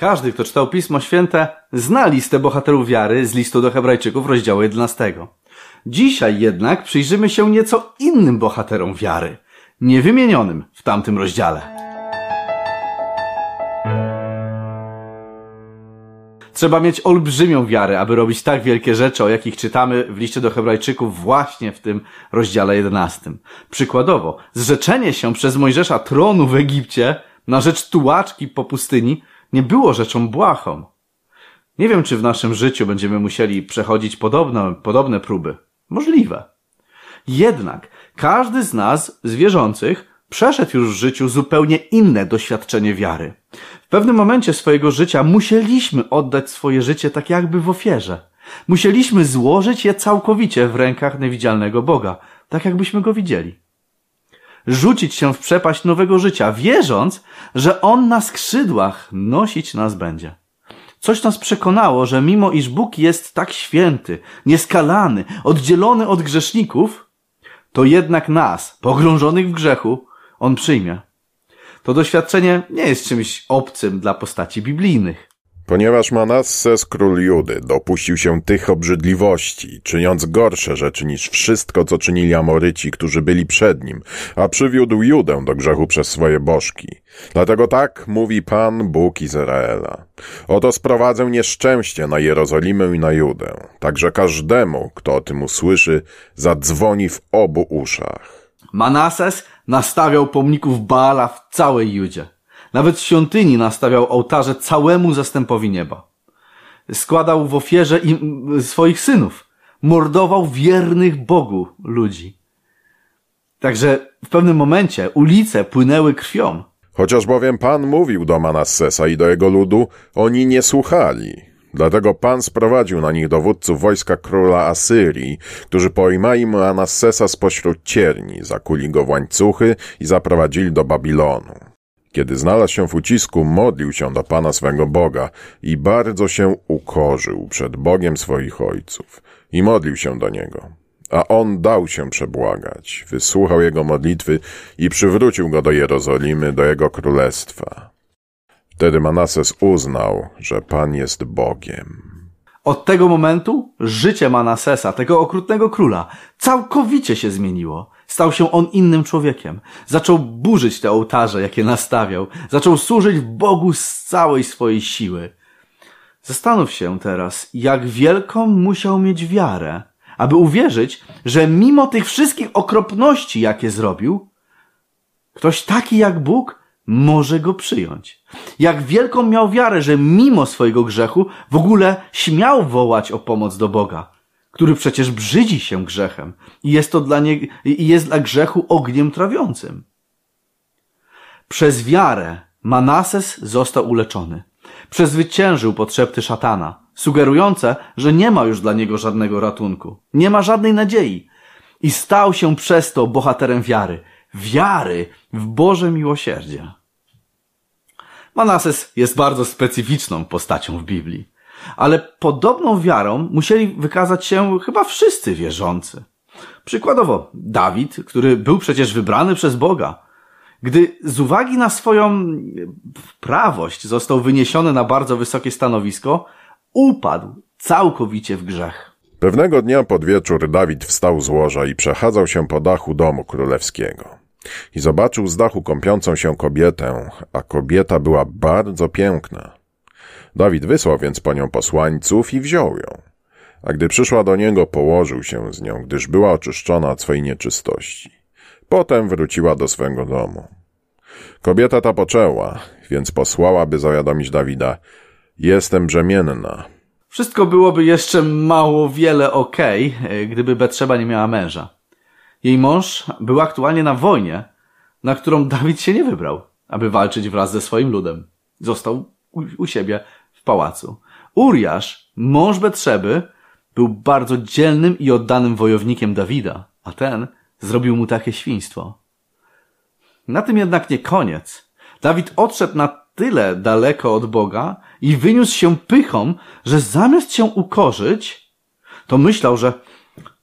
Każdy, kto czytał Pismo Święte, zna listę bohaterów wiary z listu do Hebrajczyków rozdziału 11. Dzisiaj jednak przyjrzymy się nieco innym bohaterom wiary, niewymienionym w tamtym rozdziale. Trzeba mieć olbrzymią wiarę, aby robić tak wielkie rzeczy, o jakich czytamy w liście do Hebrajczyków właśnie w tym rozdziale 11. Przykładowo, zrzeczenie się przez Mojżesza tronu w Egipcie na rzecz tułaczki po pustyni nie było rzeczą błahą. Nie wiem, czy w naszym życiu będziemy musieli przechodzić podobne, podobne próby. Możliwe. Jednak każdy z nas, zwierzących, przeszedł już w życiu zupełnie inne doświadczenie wiary. W pewnym momencie swojego życia musieliśmy oddać swoje życie tak jakby w ofierze. Musieliśmy złożyć je całkowicie w rękach niewidzialnego Boga, tak jakbyśmy go widzieli. Rzucić się w przepaść nowego życia, wierząc, że On na skrzydłach nosić nas będzie. Coś nas przekonało, że mimo iż Bóg jest tak święty, nieskalany, oddzielony od grzeszników, to jednak nas, pogrążonych w grzechu, On przyjmie. To doświadczenie nie jest czymś obcym dla postaci biblijnych. Ponieważ Manasses, król Judy, dopuścił się tych obrzydliwości, czyniąc gorsze rzeczy niż wszystko, co czynili Amoryci, którzy byli przed nim, a przywiódł Judę do grzechu przez swoje bożki. Dlatego tak mówi Pan, Bóg Izraela. Oto sprowadzę nieszczęście na Jerozolimę i na Judę, także każdemu, kto o tym usłyszy, zadzwoni w obu uszach. Manases nastawiał pomników Baala w całej Judzie. Nawet w świątyni nastawiał ołtarze całemu zastępowi nieba. Składał w ofierze im swoich synów. Mordował wiernych Bogu ludzi. Także w pewnym momencie ulice płynęły krwią. Chociaż bowiem Pan mówił do Manassesa i do jego ludu, oni nie słuchali. Dlatego Pan sprowadził na nich dowódców wojska króla Asyrii, którzy pojmali Manassesa spośród cierni, zakuli go w łańcuchy i zaprowadzili do Babilonu. Kiedy znalazł się w ucisku, modlił się do Pana swego Boga i bardzo się ukorzył przed Bogiem swoich ojców i modlił się do Niego. A On dał się przebłagać, wysłuchał jego modlitwy i przywrócił go do Jerozolimy, do jego królestwa. Wtedy Manases uznał, że Pan jest Bogiem. Od tego momentu życie Manasesa, tego okrutnego króla, całkowicie się zmieniło. Stał się on innym człowiekiem. Zaczął burzyć te ołtarze, jakie nastawiał. Zaczął służyć Bogu z całej swojej siły. Zastanów się teraz, jak wielką musiał mieć wiarę, aby uwierzyć, że mimo tych wszystkich okropności, jakie zrobił, ktoś taki jak Bóg może go przyjąć. Jak wielką miał wiarę, że mimo swojego grzechu w ogóle śmiał wołać o pomoc do Boga który przecież brzydzi się grzechem i jest to dla nie, i jest dla grzechu ogniem trawiącym. Przez wiarę Manases został uleczony. Przezwyciężył potrzeby szatana, sugerujące, że nie ma już dla niego żadnego ratunku, nie ma żadnej nadziei i stał się przez to bohaterem wiary, wiary w Boże miłosierdzie. Manases jest bardzo specyficzną postacią w Biblii. Ale podobną wiarą musieli wykazać się chyba wszyscy wierzący. Przykładowo Dawid, który był przecież wybrany przez Boga. Gdy z uwagi na swoją prawość został wyniesiony na bardzo wysokie stanowisko, upadł całkowicie w grzech. Pewnego dnia pod wieczór Dawid wstał z łoża i przechadzał się po dachu domu królewskiego. I zobaczył z dachu kąpiącą się kobietę, a kobieta była bardzo piękna. Dawid wysłał więc po nią posłańców i wziął ją. A gdy przyszła do niego, położył się z nią, gdyż była oczyszczona od swojej nieczystości. Potem wróciła do swego domu. Kobieta ta poczęła, więc posłała, by zawiadomić Dawida, jestem brzemienna. Wszystko byłoby jeszcze mało wiele okej, okay, gdyby Betrzeba nie miała męża. Jej mąż był aktualnie na wojnie, na którą Dawid się nie wybrał, aby walczyć wraz ze swoim ludem. Został u, u siebie w pałacu. Uriasz, mąż Betrzeby, był bardzo dzielnym i oddanym wojownikiem Dawida, a ten zrobił mu takie świństwo. Na tym jednak nie koniec. Dawid odszedł na tyle daleko od Boga i wyniósł się pychą, że zamiast się ukorzyć, to myślał, że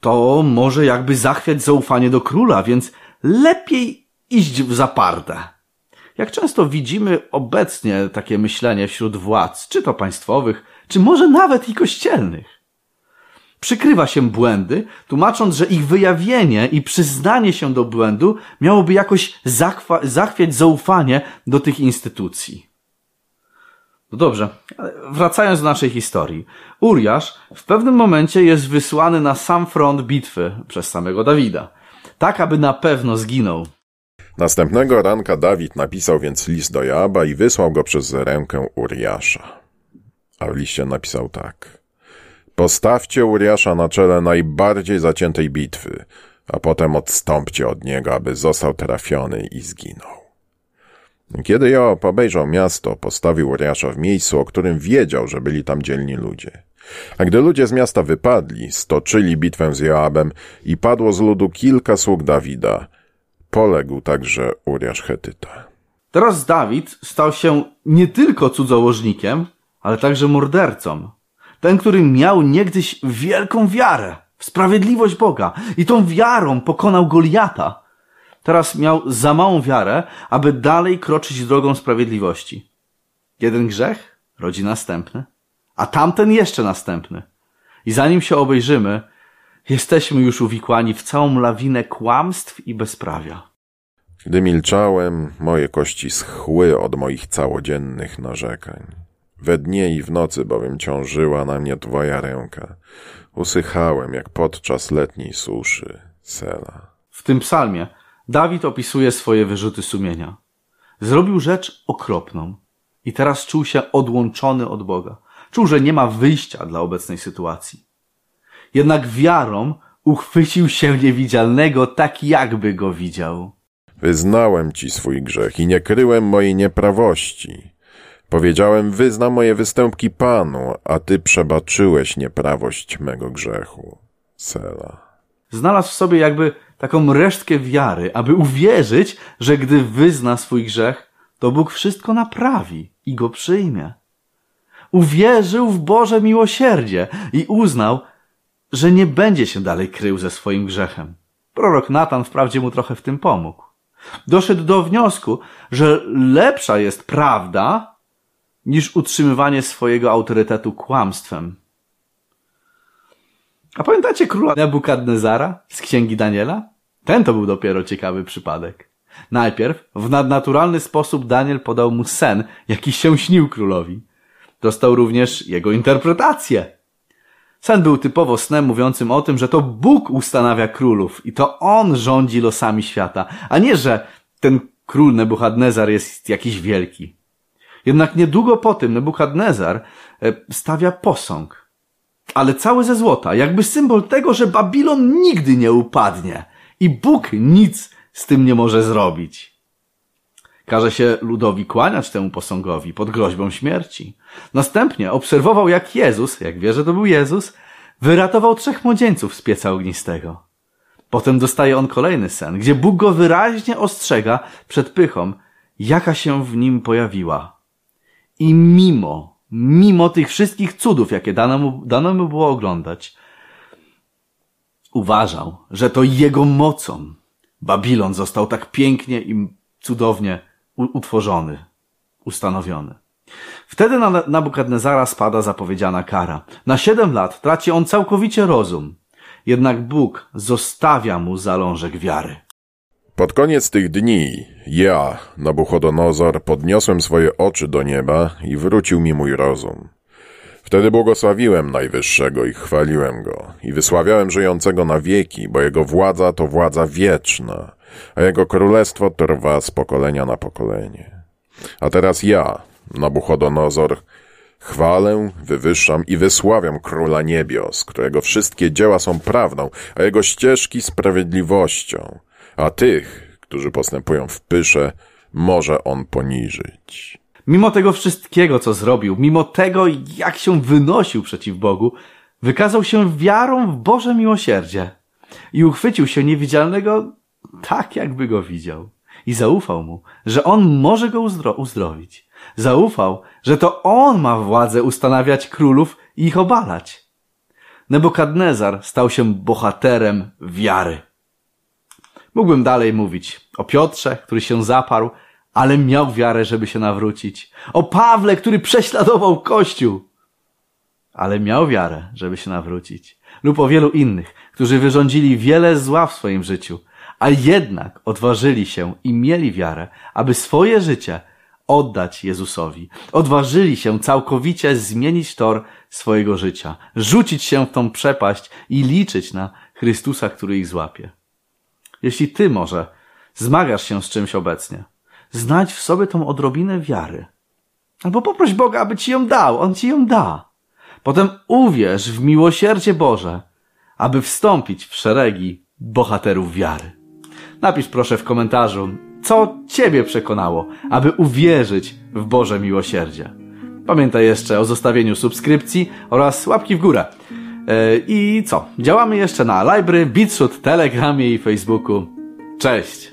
to może jakby zachwiać zaufanie do króla, więc lepiej iść w zaparte. Jak często widzimy obecnie takie myślenie wśród władz, czy to państwowych, czy może nawet i kościelnych. Przykrywa się błędy, tłumacząc, że ich wyjawienie i przyznanie się do błędu miałoby jakoś zachwiać zaufanie do tych instytucji. No dobrze, wracając do naszej historii. Uriasz w pewnym momencie jest wysłany na sam front bitwy przez samego Dawida. Tak, aby na pewno zginął. Następnego ranka Dawid napisał więc list do Joaba i wysłał go przez rękę Uriasza. A w liście napisał tak. Postawcie Uriasza na czele najbardziej zaciętej bitwy, a potem odstąpcie od niego, aby został trafiony i zginął. Kiedy Joab obejrzał miasto, postawił Uriasza w miejscu, o którym wiedział, że byli tam dzielni ludzie. A gdy ludzie z miasta wypadli, stoczyli bitwę z Joabem i padło z ludu kilka sług Dawida. Poległ także Uriasz Hetyta. Teraz Dawid stał się nie tylko cudzołożnikiem, ale także mordercą. Ten, który miał niegdyś wielką wiarę w sprawiedliwość Boga i tą wiarą pokonał Goliata. Teraz miał za małą wiarę, aby dalej kroczyć drogą sprawiedliwości. Jeden grzech rodzi następny, a tamten jeszcze następny. I zanim się obejrzymy, jesteśmy już uwikłani w całą lawinę kłamstw i bezprawia. Gdy milczałem, moje kości schły od moich całodziennych narzekań. We dnie i w nocy bowiem ciążyła na mnie twoja ręka. Usychałem jak podczas letniej suszy. Sela. W tym psalmie Dawid opisuje swoje wyrzuty sumienia. Zrobił rzecz okropną i teraz czuł się odłączony od Boga. Czuł, że nie ma wyjścia dla obecnej sytuacji. Jednak wiarą uchwycił się niewidzialnego tak, jakby go widział. Wyznałem ci swój grzech i nie kryłem mojej nieprawości. Powiedziałem, wyznam moje występki Panu, a Ty przebaczyłeś nieprawość mego grzechu. Sela. Znalazł w sobie jakby taką resztkę wiary, aby uwierzyć, że gdy wyzna swój grzech, to Bóg wszystko naprawi i go przyjmie. Uwierzył w Boże miłosierdzie i uznał, że nie będzie się dalej krył ze swoim grzechem. Prorok Natan wprawdzie mu trochę w tym pomógł. Doszedł do wniosku, że lepsza jest prawda niż utrzymywanie swojego autorytetu kłamstwem. A pamiętacie króla Nebukadnezara z księgi Daniela? Ten to był dopiero ciekawy przypadek. Najpierw w nadnaturalny sposób Daniel podał mu sen, jaki się śnił królowi. Dostał również jego interpretację. Sen był typowo snem mówiącym o tym, że to Bóg ustanawia królów i to On rządzi losami świata, a nie, że ten król Nebuchadnezar jest jakiś wielki. Jednak niedługo po tym Nebukadnezar e, stawia posąg, ale cały ze złota, jakby symbol tego, że Babilon nigdy nie upadnie i Bóg nic z tym nie może zrobić. Każe się ludowi kłaniać temu posągowi pod groźbą śmierci. Następnie obserwował, jak Jezus, jak wie, że to był Jezus, wyratował trzech młodzieńców z pieca ognistego. Potem dostaje on kolejny sen, gdzie Bóg go wyraźnie ostrzega przed pychą, jaka się w nim pojawiła. I mimo, mimo tych wszystkich cudów, jakie dano mu, dano mu było oglądać, uważał, że to jego mocą Babilon został tak pięknie i cudownie utworzony, ustanowiony. Wtedy na Nabukadnezara spada zapowiedziana kara. Na siedem lat traci on całkowicie rozum. Jednak Bóg zostawia mu zalążek wiary. Pod koniec tych dni ja, Nabuchodonozor, podniosłem swoje oczy do nieba i wrócił mi mój rozum. Wtedy błogosławiłem Najwyższego i chwaliłem Go i wysławiałem żyjącego na wieki, bo Jego władza to władza wieczna, a Jego królestwo trwa z pokolenia na pokolenie. A teraz ja, Nabuchodonozor, chwalę, wywyższam i wysławiam Króla Niebios, którego wszystkie dzieła są prawdą, a Jego ścieżki sprawiedliwością – a tych, którzy postępują w pysze, może on poniżyć. Mimo tego wszystkiego, co zrobił, mimo tego, jak się wynosił przeciw Bogu, wykazał się wiarą w Boże miłosierdzie i uchwycił się niewidzialnego tak, jakby go widział. I zaufał mu, że on może go uzdro uzdrowić. Zaufał, że to on ma władzę ustanawiać królów i ich obalać. Nebukadnezar stał się bohaterem wiary. Mógłbym dalej mówić o Piotrze, który się zaparł, ale miał wiarę, żeby się nawrócić. O Pawle, który prześladował Kościół, ale miał wiarę, żeby się nawrócić. Lub o wielu innych, którzy wyrządzili wiele zła w swoim życiu, a jednak odważyli się i mieli wiarę, aby swoje życie oddać Jezusowi. Odważyli się całkowicie zmienić tor swojego życia, rzucić się w tą przepaść i liczyć na Chrystusa, który ich złapie. Jeśli ty może zmagasz się z czymś obecnie, znajdź w sobie tą odrobinę wiary. Albo poproś Boga, aby ci ją dał, On ci ją da. Potem uwierz w miłosierdzie Boże, aby wstąpić w szeregi bohaterów wiary. Napisz proszę w komentarzu, co Ciebie przekonało, aby uwierzyć w Boże miłosierdzie. Pamiętaj jeszcze o zostawieniu subskrypcji oraz łapki w górę. E, I co? Działamy jeszcze na Library, Beatshoot, Telegramie i Facebooku. Cześć!